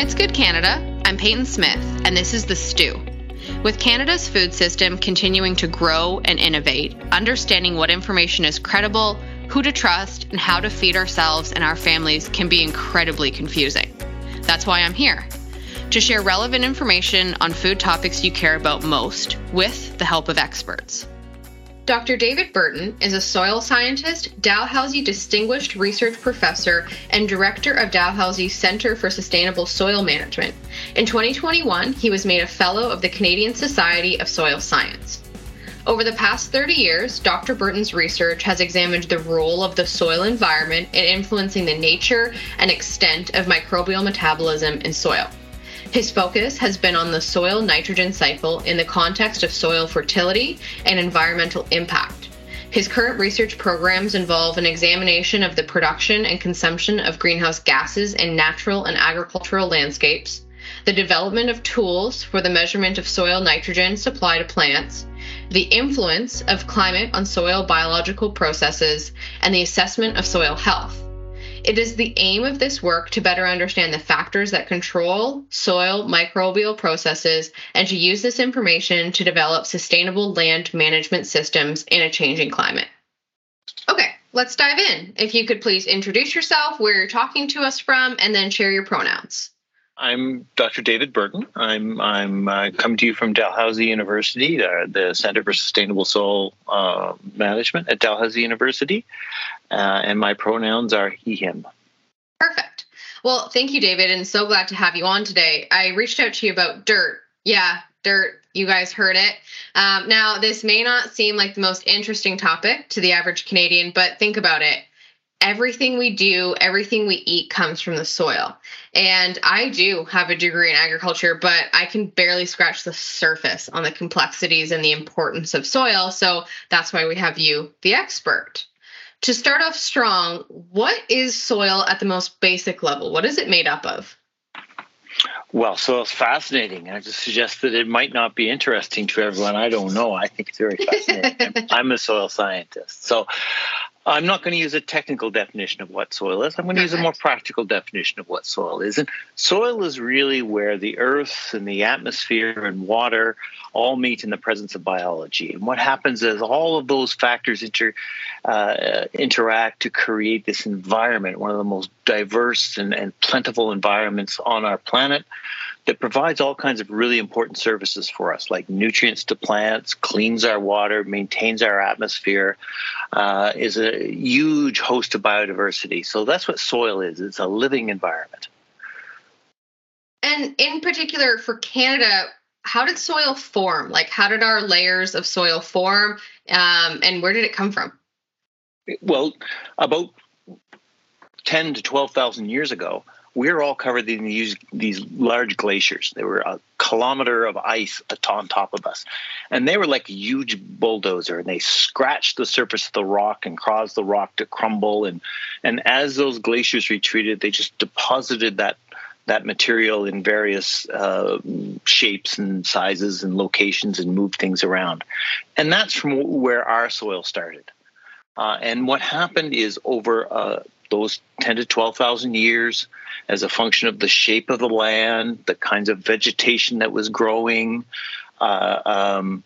It's Good Canada, I'm Peyton Smith, and this is The Stew. With Canada's food system continuing to grow and innovate, understanding what information is credible, who to trust, and how to feed ourselves and our families can be incredibly confusing. That's why I'm here to share relevant information on food topics you care about most with the help of experts. Dr. David Burton is a soil scientist, Dalhousie Distinguished Research Professor, and Director of Dalhousie's Center for Sustainable Soil Management. In 2021, he was made a Fellow of the Canadian Society of Soil Science. Over the past 30 years, Dr. Burton's research has examined the role of the soil environment in influencing the nature and extent of microbial metabolism in soil. His focus has been on the soil nitrogen cycle in the context of soil fertility and environmental impact. His current research programs involve an examination of the production and consumption of greenhouse gases in natural and agricultural landscapes, the development of tools for the measurement of soil nitrogen supply to plants, the influence of climate on soil biological processes, and the assessment of soil health. It is the aim of this work to better understand the factors that control soil microbial processes and to use this information to develop sustainable land management systems in a changing climate. Okay, let's dive in. If you could please introduce yourself, where you're talking to us from, and then share your pronouns. I'm Dr. David Burton. I'm I'm uh, coming to you from Dalhousie University, uh, the Center for Sustainable Soil uh, Management at Dalhousie University, uh, and my pronouns are he/him. Perfect. Well, thank you, David, and so glad to have you on today. I reached out to you about dirt. Yeah, dirt. You guys heard it. Um, now, this may not seem like the most interesting topic to the average Canadian, but think about it everything we do, everything we eat comes from the soil. And I do have a degree in agriculture, but I can barely scratch the surface on the complexities and the importance of soil. So that's why we have you, the expert. To start off strong, what is soil at the most basic level? What is it made up of? Well, soil is fascinating. I just suggest that it might not be interesting to everyone. I don't know. I think it's very fascinating. I'm a soil scientist. So I'm not going to use a technical definition of what soil is. I'm going to use a more practical definition of what soil is. And soil is really where the earth and the atmosphere and water all meet in the presence of biology. And what happens is all of those factors inter, uh, interact to create this environment, one of the most diverse and, and plentiful environments on our planet that provides all kinds of really important services for us, like nutrients to plants, cleans our water, maintains our atmosphere, uh, is a huge host of biodiversity. So that's what soil is it's a living environment. And in particular for Canada, how did soil form? Like, how did our layers of soil form, um, and where did it come from? Well, about 10 to 12,000 years ago, we were all covered in these these large glaciers. They were a kilometer of ice on top of us, and they were like a huge bulldozer. And they scratched the surface of the rock and caused the rock to crumble. And and as those glaciers retreated, they just deposited that that material in various uh, shapes and sizes and locations and moved things around. And that's from where our soil started. Uh, and what happened is over uh, those 10 to 12,000 years as a function of the shape of the land, the kinds of vegetation that was growing, uh, um,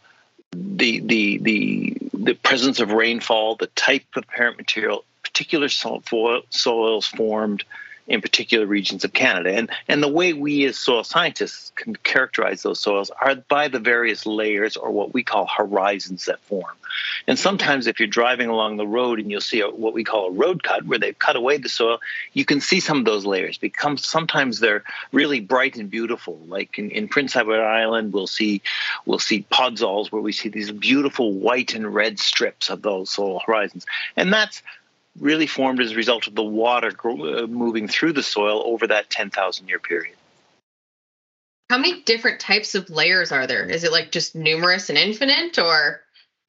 the, the, the, the presence of rainfall, the type of parent material, particular soils formed, in particular regions of Canada. And, and the way we as soil scientists can characterize those soils are by the various layers or what we call horizons that form. And sometimes if you're driving along the road and you'll see a, what we call a road cut where they've cut away the soil, you can see some of those layers become sometimes they're really bright and beautiful. Like in, in Prince Edward Island, we'll see we'll see podzols where we see these beautiful white and red strips of those soil horizons. And that's really formed as a result of the water uh, moving through the soil over that 10,000 year period. How many different types of layers are there? Is it like just numerous and infinite or?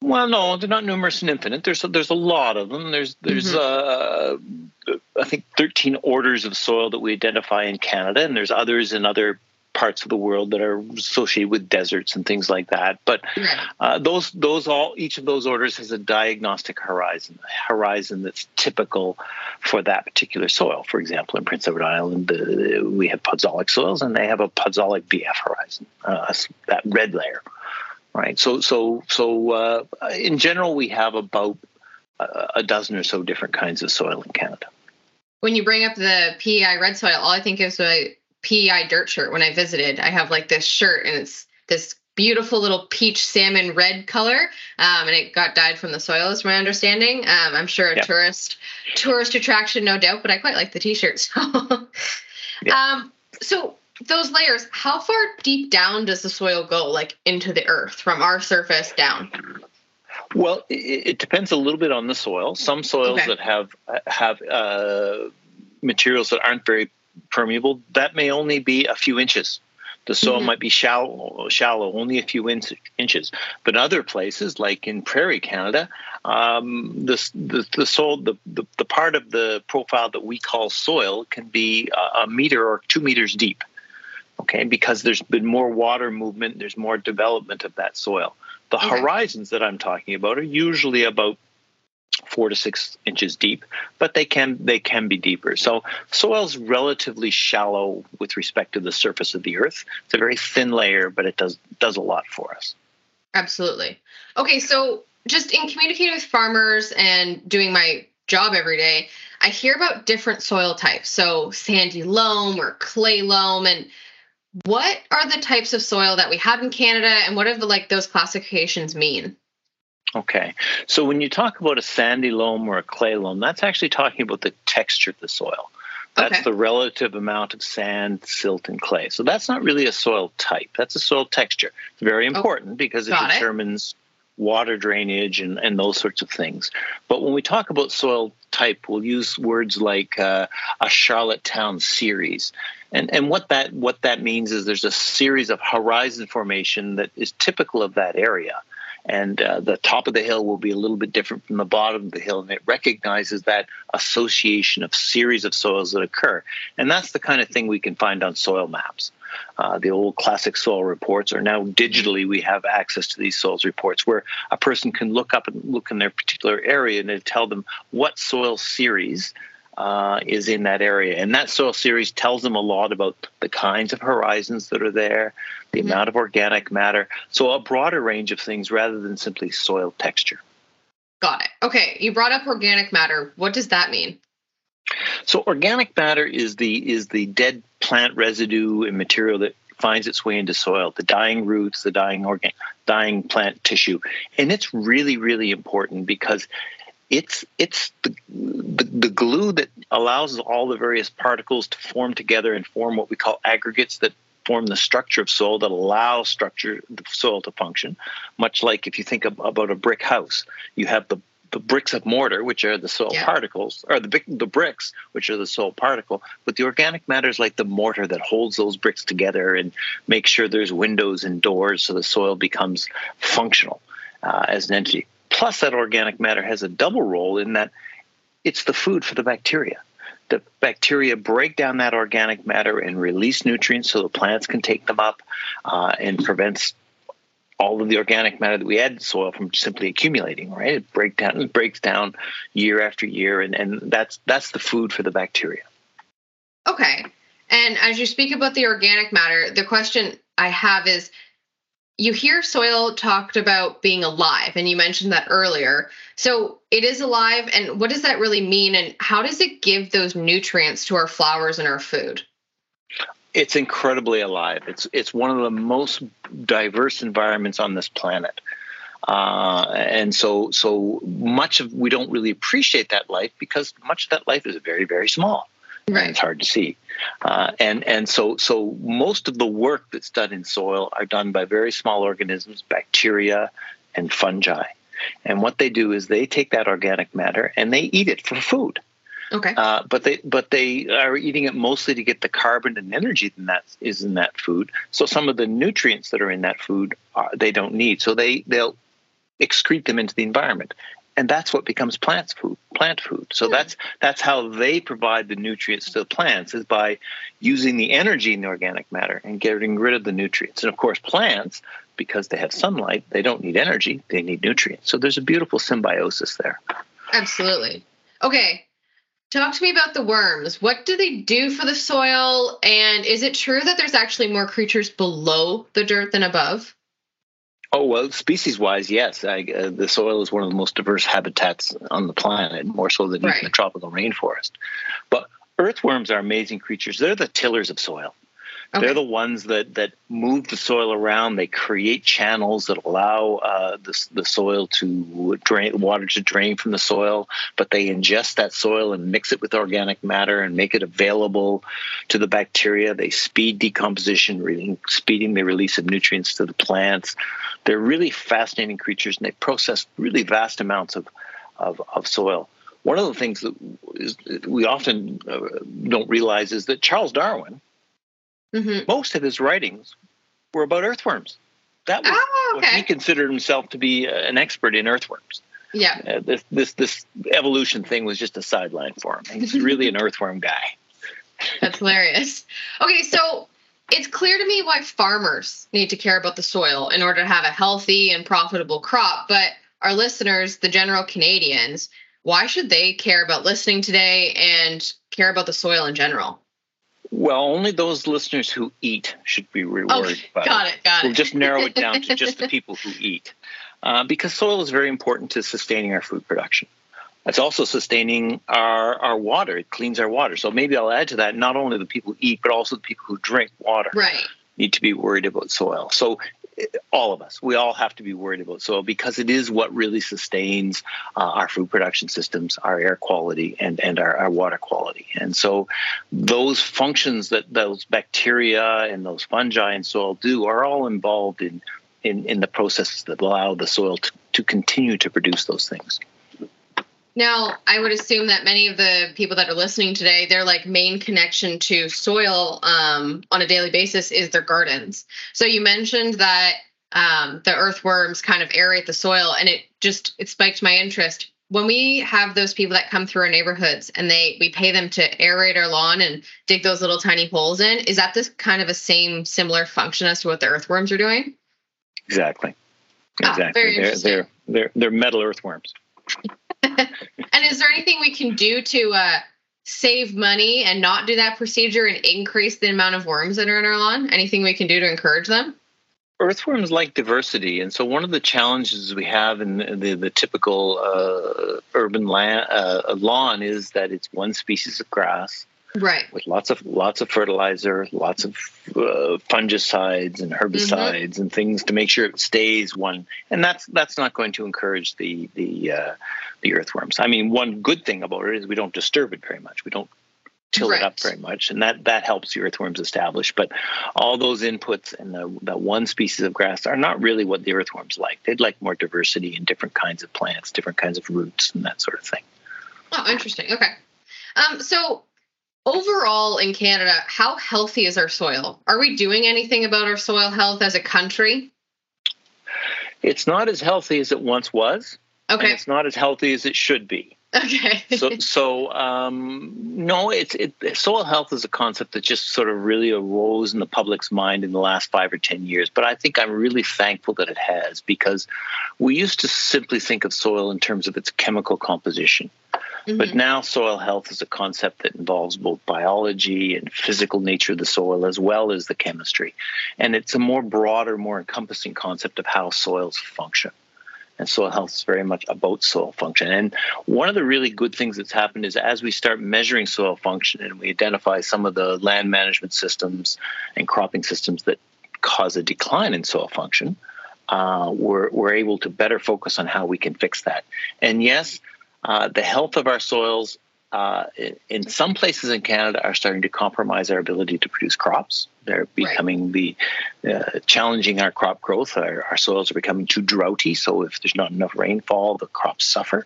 Well, no, they're not numerous and infinite. There's a, there's a lot of them. There's there's mm-hmm. uh, I think 13 orders of soil that we identify in Canada, and there's others in other parts of the world that are associated with deserts and things like that. But uh, those those all each of those orders has a diagnostic horizon, a horizon that's typical for that particular soil. For example, in Prince Edward Island, the, we have podzolic soils, and they have a podzolic BF horizon, uh, that red layer. Right. So so so uh, in general, we have about a dozen or so different kinds of soil in Canada. When you bring up the PEI red soil, all I think is PEI dirt shirt when I visited. I have like this shirt and it's this beautiful little peach salmon red color um, and it got dyed from the soil is my understanding um, i'm sure a yeah. tourist tourist attraction no doubt but i quite like the t-shirt so um, so those layers how far deep down does the soil go like into the earth from our surface down well it, it depends a little bit on the soil some soils okay. that have have uh, materials that aren't very permeable, that may only be a few inches. The soil mm-hmm. might be shallow, shallow, only a few in- inches. But other places, like in prairie Canada, um, the, the, the soil, the, the, the, part of the profile that we call soil can be a, a meter or two meters deep. Okay, because there's been more water movement, there's more development of that soil. The okay. horizons that I'm talking about are usually about four to six inches deep, but they can they can be deeper. So soil's relatively shallow with respect to the surface of the earth. It's a very thin layer, but it does does a lot for us. Absolutely. Okay, so just in communicating with farmers and doing my job every day, I hear about different soil types. So sandy loam or clay loam and what are the types of soil that we have in Canada and what do like those classifications mean? Okay. So when you talk about a sandy loam or a clay loam, that's actually talking about the texture of the soil. That's okay. the relative amount of sand, silt, and clay. So that's not really a soil type. That's a soil texture. It's very oh, important because it determines it. water drainage and, and those sorts of things. But when we talk about soil type, we'll use words like uh, a Charlottetown series. And, and what that what that means is there's a series of horizon formation that is typical of that area and uh, the top of the hill will be a little bit different from the bottom of the hill and it recognizes that association of series of soils that occur. And that's the kind of thing we can find on soil maps. Uh, the old classic soil reports are now digitally we have access to these soils reports where a person can look up and look in their particular area and tell them what soil series uh, is in that area. And that soil series tells them a lot about the kinds of horizons that are there, the mm-hmm. amount of organic matter. So, a broader range of things rather than simply soil texture. Got it. Okay. You brought up organic matter. What does that mean? So, organic matter is the is the dead plant residue and material that finds its way into soil, the dying roots, the dying organ, dying plant tissue, and it's really, really important because it's it's the, the, the glue that allows all the various particles to form together and form what we call aggregates that form the structure of soil that allow structure the soil to function. Much like if you think of, about a brick house, you have the the bricks of mortar, which are the soil yeah. particles, or the the bricks, which are the soil particle. But the organic matter is like the mortar that holds those bricks together and makes sure there's windows and doors, so the soil becomes functional uh, as an entity. Plus, that organic matter has a double role in that it's the food for the bacteria. The bacteria break down that organic matter and release nutrients so the plants can take them up uh, and prevents all of the organic matter that we add to soil from simply accumulating, right? It breaks down, it breaks down year after year, and, and that's that's the food for the bacteria. Okay. And as you speak about the organic matter, the question I have is you hear soil talked about being alive, and you mentioned that earlier. So it is alive, and what does that really mean, and how does it give those nutrients to our flowers and our food? It's incredibly alive. It's it's one of the most diverse environments on this planet. Uh, and so so much of we don't really appreciate that life because much of that life is very very small right. it's hard to see. Uh, and and so so most of the work that's done in soil are done by very small organisms, bacteria, and fungi. And what they do is they take that organic matter and they eat it for food. Okay. Uh, but they but they are eating it mostly to get the carbon and energy that is in that food. So some of the nutrients that are in that food are, they don't need. So they they'll excrete them into the environment. and that's what becomes plant food plant food so that's that's how they provide the nutrients to the plants is by using the energy in the organic matter and getting rid of the nutrients and of course plants because they have sunlight they don't need energy they need nutrients so there's a beautiful symbiosis there Absolutely. Okay. Talk to me about the worms. What do they do for the soil? And is it true that there's actually more creatures below the dirt than above? Oh well, species-wise, yes. I, uh, the soil is one of the most diverse habitats on the planet, more so than even the tropical rainforest. But earthworms are amazing creatures. They're the tillers of soil. Okay. They're the ones that that move the soil around. They create channels that allow uh, the the soil to drain water to drain from the soil, but they ingest that soil and mix it with organic matter and make it available to the bacteria. They speed decomposition, speeding the release of nutrients to the plants. They're really fascinating creatures, and they process really vast amounts of of, of soil. One of the things that is, we often uh, don't realize is that Charles Darwin hmm most of his writings were about earthworms. That was Oh, what he considered himself to be uh, an expert in earthworms. Yeah. Uh, this this this evolution thing was just a sideline for him. He's really an earthworm guy. That's hilarious. Okay, so it's clear to me why farmers need to care about the soil in order to have a healthy and profitable crop. But our listeners, the general Canadians, why should they care about listening today and care about the soil in general? Well, only those listeners who eat should be rewarded. Okay, by got it, got it. We'll just narrow it down to just the people who eat, uh, because soil is very important to sustaining our food production. It's also sustaining our, our water. It cleans our water. So maybe I'll add to that not only the people who eat, but also the people who drink water Right. need to be worried about soil. So eh, all of us, we all have to be worried about soil because it is what really sustains uh, our food production systems, our air quality, and and our, our water quality. And so those functions that those bacteria and those fungi in soil do are all involved in in, in the processes that allow the soil to, to continue to produce those things. Now, I would assume that many of the people that are listening today, their like main connection to soil um, on a daily basis is their gardens. So you mentioned that um, the earthworms kind of aerate the soil, and it just it spiked my interest. When we have those people that come through our neighborhoods and they we pay them to aerate our lawn and dig those little tiny holes in, is that this kind of a same similar function as to what the earthworms are doing? Exactly. Ah, Exactly. they're, they're they're they're metal earthworms. And is there anything we can do to uh, save money and not do that procedure and increase the amount of worms that are in our lawn? Anything we can do to encourage them? earthworms like diversity, and so one of the challenges we have in the, the, the typical uh, urban land, uh, lawn is that it's one species of grass Right. with lots of lots of fertilizer, lots of uh, fungicides and herbicides and things to make sure it stays one. And that's that's not going to encourage the the uh, the earthworms. I mean, one good thing about it is we don't disturb it very much. We don't till it up very much, and that that helps the earthworms establish. But all those inputs and the, that one species of grass are not really what the earthworms like. They'd like more diversity in different kinds of plants, different kinds of roots, and that sort of thing. Oh, interesting. Okay. Um, so overall in Canada, how healthy is our soil? Are we doing anything about our soil health as a country? It's not as healthy as it once was, Okay. it's not as healthy as it should be. Okay. so so um, no it's it soil health is a concept that just sort of really arose in the public's mind in the last five or ten years but i think i'm really thankful that it has because we used to simply think of soil in terms of its chemical composition but Mhm. now soil health is a concept that involves both biology and physical nature of the soil as well as the chemistry and it's a more broader more encompassing concept of how soils function and soil health is very much about soil function. And one of the really good things that's happened is as we start measuring soil function and we identify some of the land management systems and cropping systems that cause a decline in soil function, uh, we're, we're able to better focus on how we can fix that. And yes, uh, the health of our soils uh, in, some places in Canada are starting to compromise our ability to produce crops. They're becoming the uh, challenging our crop growth. Our, our soils are becoming too droughty, so if there's not enough rainfall, the crops suffer.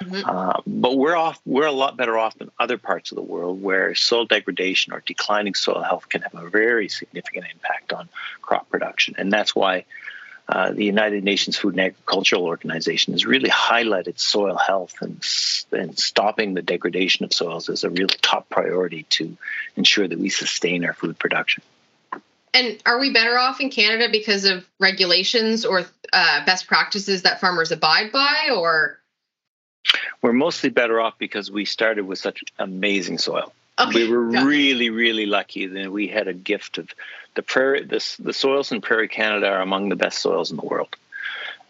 Mhm. Uh, but we're off. We're a lot better off than other parts of the world where soil degradation or declining soil health can have a very significant impact on crop production, and that's why uh, the United Nations Food and Agricultural Organization has really highlighted soil health and, and stopping the degradation of soils as a real top priority to ensure that we sustain our food production. And are we better off in Canada because of regulations or uh, best practices that farmers abide by, or? We're mostly better off because we started with such amazing soil. Okay. We were really, really lucky that we had a gift of the prairie. The, the soils in Prairie Canada are among the best soils in the world.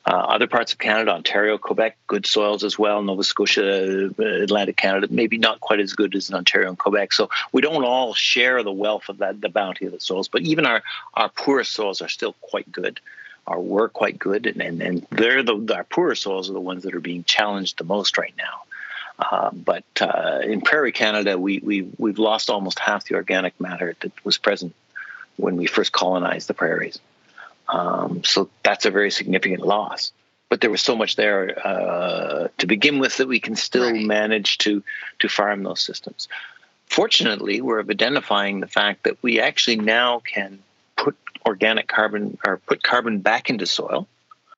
Uh, other parts of Canada, Ontario, Quebec, good soils as well. Nova Scotia, Atlantic Canada, maybe not quite as good as in Ontario and Quebec. So we don't all share the wealth of that, the bounty of the soils. But even our our poorest soils are still quite good, or were quite good, and and, and they're the our poorer soils are the ones that are being challenged the most right now. Uh, but uh, in Prairie Canada, we, we, we've lost almost half the organic matter that was present when we first colonized the prairies. Um, so that's a very significant loss. But there was so much there uh, to begin with that we can still right. manage to, to farm those systems. Fortunately, we're identifying the fact that we actually now can put organic carbon or put carbon back into soil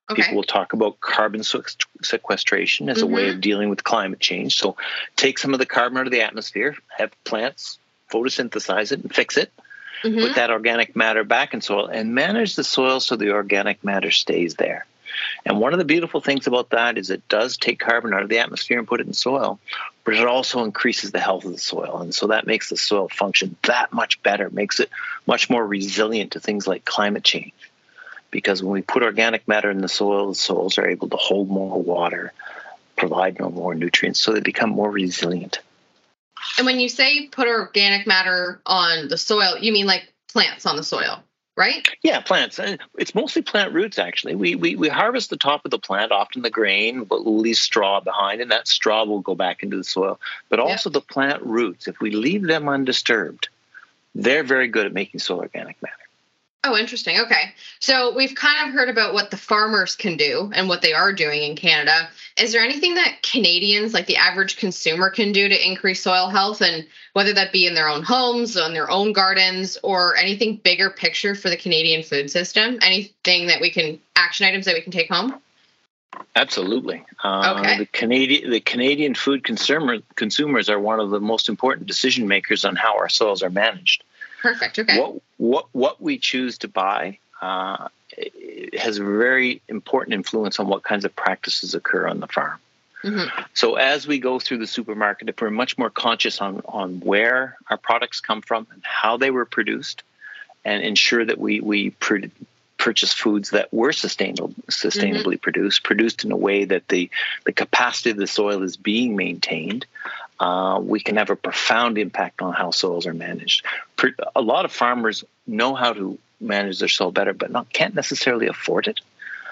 Okay. People will talk about carbon sequestration as mm-hmm. a way of mm-hmm. dealing with climate change. So, take some of the carbon out of the atmosphere, have plants photosynthesize it and fix it, mm-hmm. put that organic matter back in soil, and manage the soil so the organic matter stays there. And one of the beautiful things about that is it does take carbon out of the atmosphere and put it in soil, but it also increases the health of the soil. And so that makes the soil function that much better, makes it much more resilient to things like climate change because when we put organic matter in the soil, the soils are able to hold more water, provide no more nutrients, so they become more resilient. And when you say put organic matter on the soil, you mean like plants on the soil, right? Yeah, plants. It's mostly plant roots, actually. We, we, we harvest the top of the plant, often the grain, but we'll leave straw behind, and that straw will go back into the soil. But also yep. the plant roots, if we leave them undisturbed, they're very good at making soil organic matter. Oh, interesting. Okay. So we've kind of heard about what the farmers can do and what they are doing in Canada. Is there anything that Canadians, like the average consumer, can do to increase soil health? And whether that be in their own homes, on their own gardens, or anything bigger picture for the Canadian food system? Anything that we can, action items that we can take home? Absolutely. Uh, okay. The Canadian the Canadian food consumer consumers are one of the most important decision makers on how our soils are managed. Perfect. Okay. What what what we choose to buy uh, has a very important influence on what kinds of practices occur on the farm. Mm-hmm. So as we go through the supermarket, if we're much more conscious on on where our products come from and how they were produced, and ensure that we we pr- purchase foods that were sustainable, sustainably mm-hmm. produced, produced in a way that the the capacity of the soil is being maintained, uh, we can have a profound impact on how soils are managed. A lot of farmers know how to manage their soil better, but not can't necessarily afford it.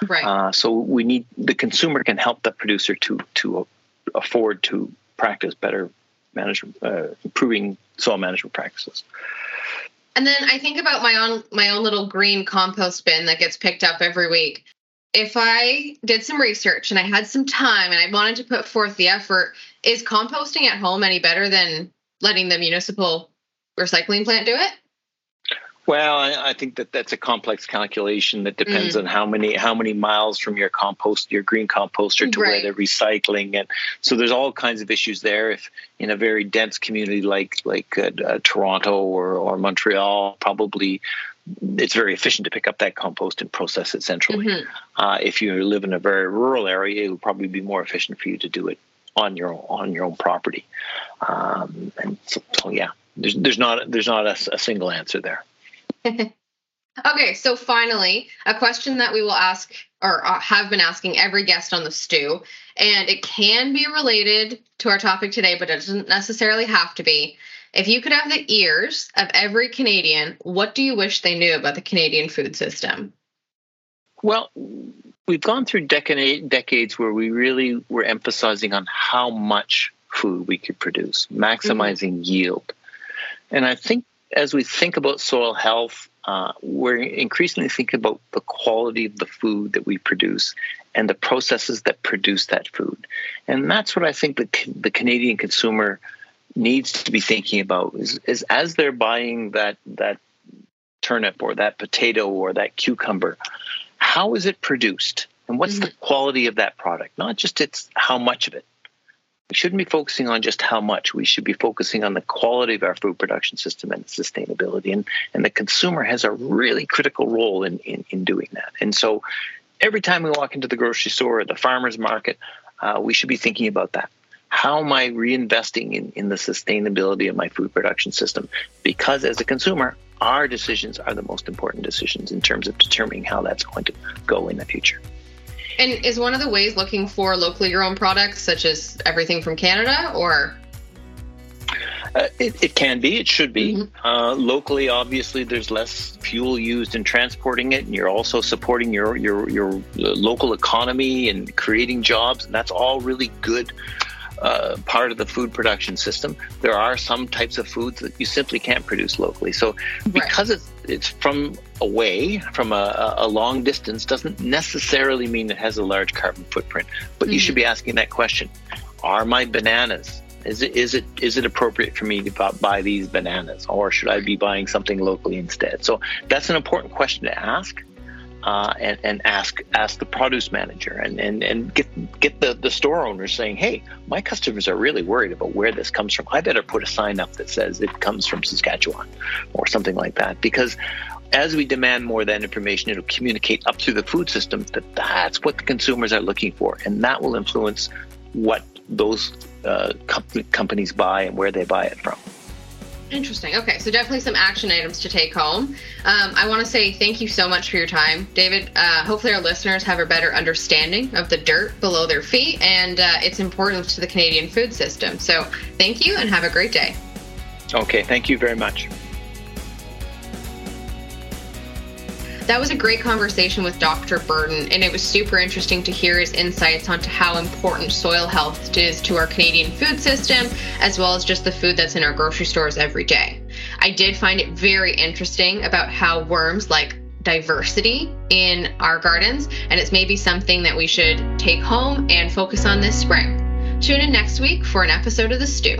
Right. Uh, so we need the consumer can help the producer to to afford to practice better management, uh, improving soil management practices. And then I think about my own my own little green compost bin that gets picked up every week. If I did some research and I had some time and I wanted to put forth the effort, is composting at home any better than letting the municipal recycling plant do it? Well, I, I think that that's a complex calculation that depends mm. on how many how many miles from your compost, your green composter, to right. where they're recycling, and so there's all kinds of issues there. If in a very dense community like like uh, uh, Toronto or or Montreal, probably it's very efficient to pick up that compost and process it centrally. Mm-hmm. Uh, if you live in a very rural area, it would probably be more efficient for you to do it on your own, on your own property. Um, and so, so, yeah, there's there's not there's not a, a single answer there. okay, so finally, a question that we will ask or uh, have been asking every guest on the stew, and it can be related to our topic today, but it doesn't necessarily have to be. If you could have the ears of every Canadian, what do you wish they knew about the Canadian food system? Well, we've gone through decade, decades where we really were emphasizing on how much food we could produce, maximizing mm-hmm. yield. And I think as we think about soil health, uh, we're increasingly thinking about the quality of the food that we produce and the processes that produce that food. And that's what I think the, the Canadian consumer needs to be thinking about is, is as they're buying that that turnip or that potato or that cucumber, how is it produced? And what's mm-hmm. the quality of that product? Not just it's how much of it. We shouldn't be focusing on just how much. We should be focusing on the quality of our food production system and sustainability. And, and the consumer has a really critical role in, in, in doing that. And so every time we walk into the grocery store or the farmer's market, uh, we should be thinking about that. How am I reinvesting in, in the sustainability of my food production system? Because as a consumer, our decisions are the most important decisions in terms of determining how that's going to go in the future. And is one of the ways looking for locally grown products, such as everything from Canada, or? Uh, it, it, can be. It should be. Mm-hmm. Uh, locally, obviously, there's less fuel used in transporting it, and you're also supporting your your your local economy and creating jobs, and that's all really good uh, part of the food production system. There are some types of foods that you simply can't produce locally. So because right. it's it's from away from a, a, long distance doesn't necessarily mean it has a large carbon footprint. But mm-hmm. you should be asking that question: Are my bananas is it is it is it appropriate for me to buy these bananas, or should I be buying something locally instead? So that's an important question to ask uh, and, and ask ask the produce manager and, and, and get get the, the store owner saying, hey, my customers are really worried about where this comes from. I better put a sign up that says it comes from Saskatchewan or something like that. Because as we demand more of that information, it'll communicate up through the food system that that's what the consumers are looking for. And that will influence what those uh, companies buy and where they buy it from. Interesting. Okay, so definitely some action items to take home. Um, I want to say thank you so much for your time, David. Uh, hopefully, our listeners have a better understanding of the dirt below their feet and uh, its importance to the Canadian food system. So, thank you and have a great day. Okay, thank you very much. That was a great conversation with Dr. Burton, and it was super interesting to hear his insights onto how important soil health is to our Canadian food system, as well as just the food that's in our grocery stores every day. I did find it very interesting about how worms like diversity in our gardens, and it's maybe something that we should take home and focus on this spring. Tune in next week for an episode of The Stew.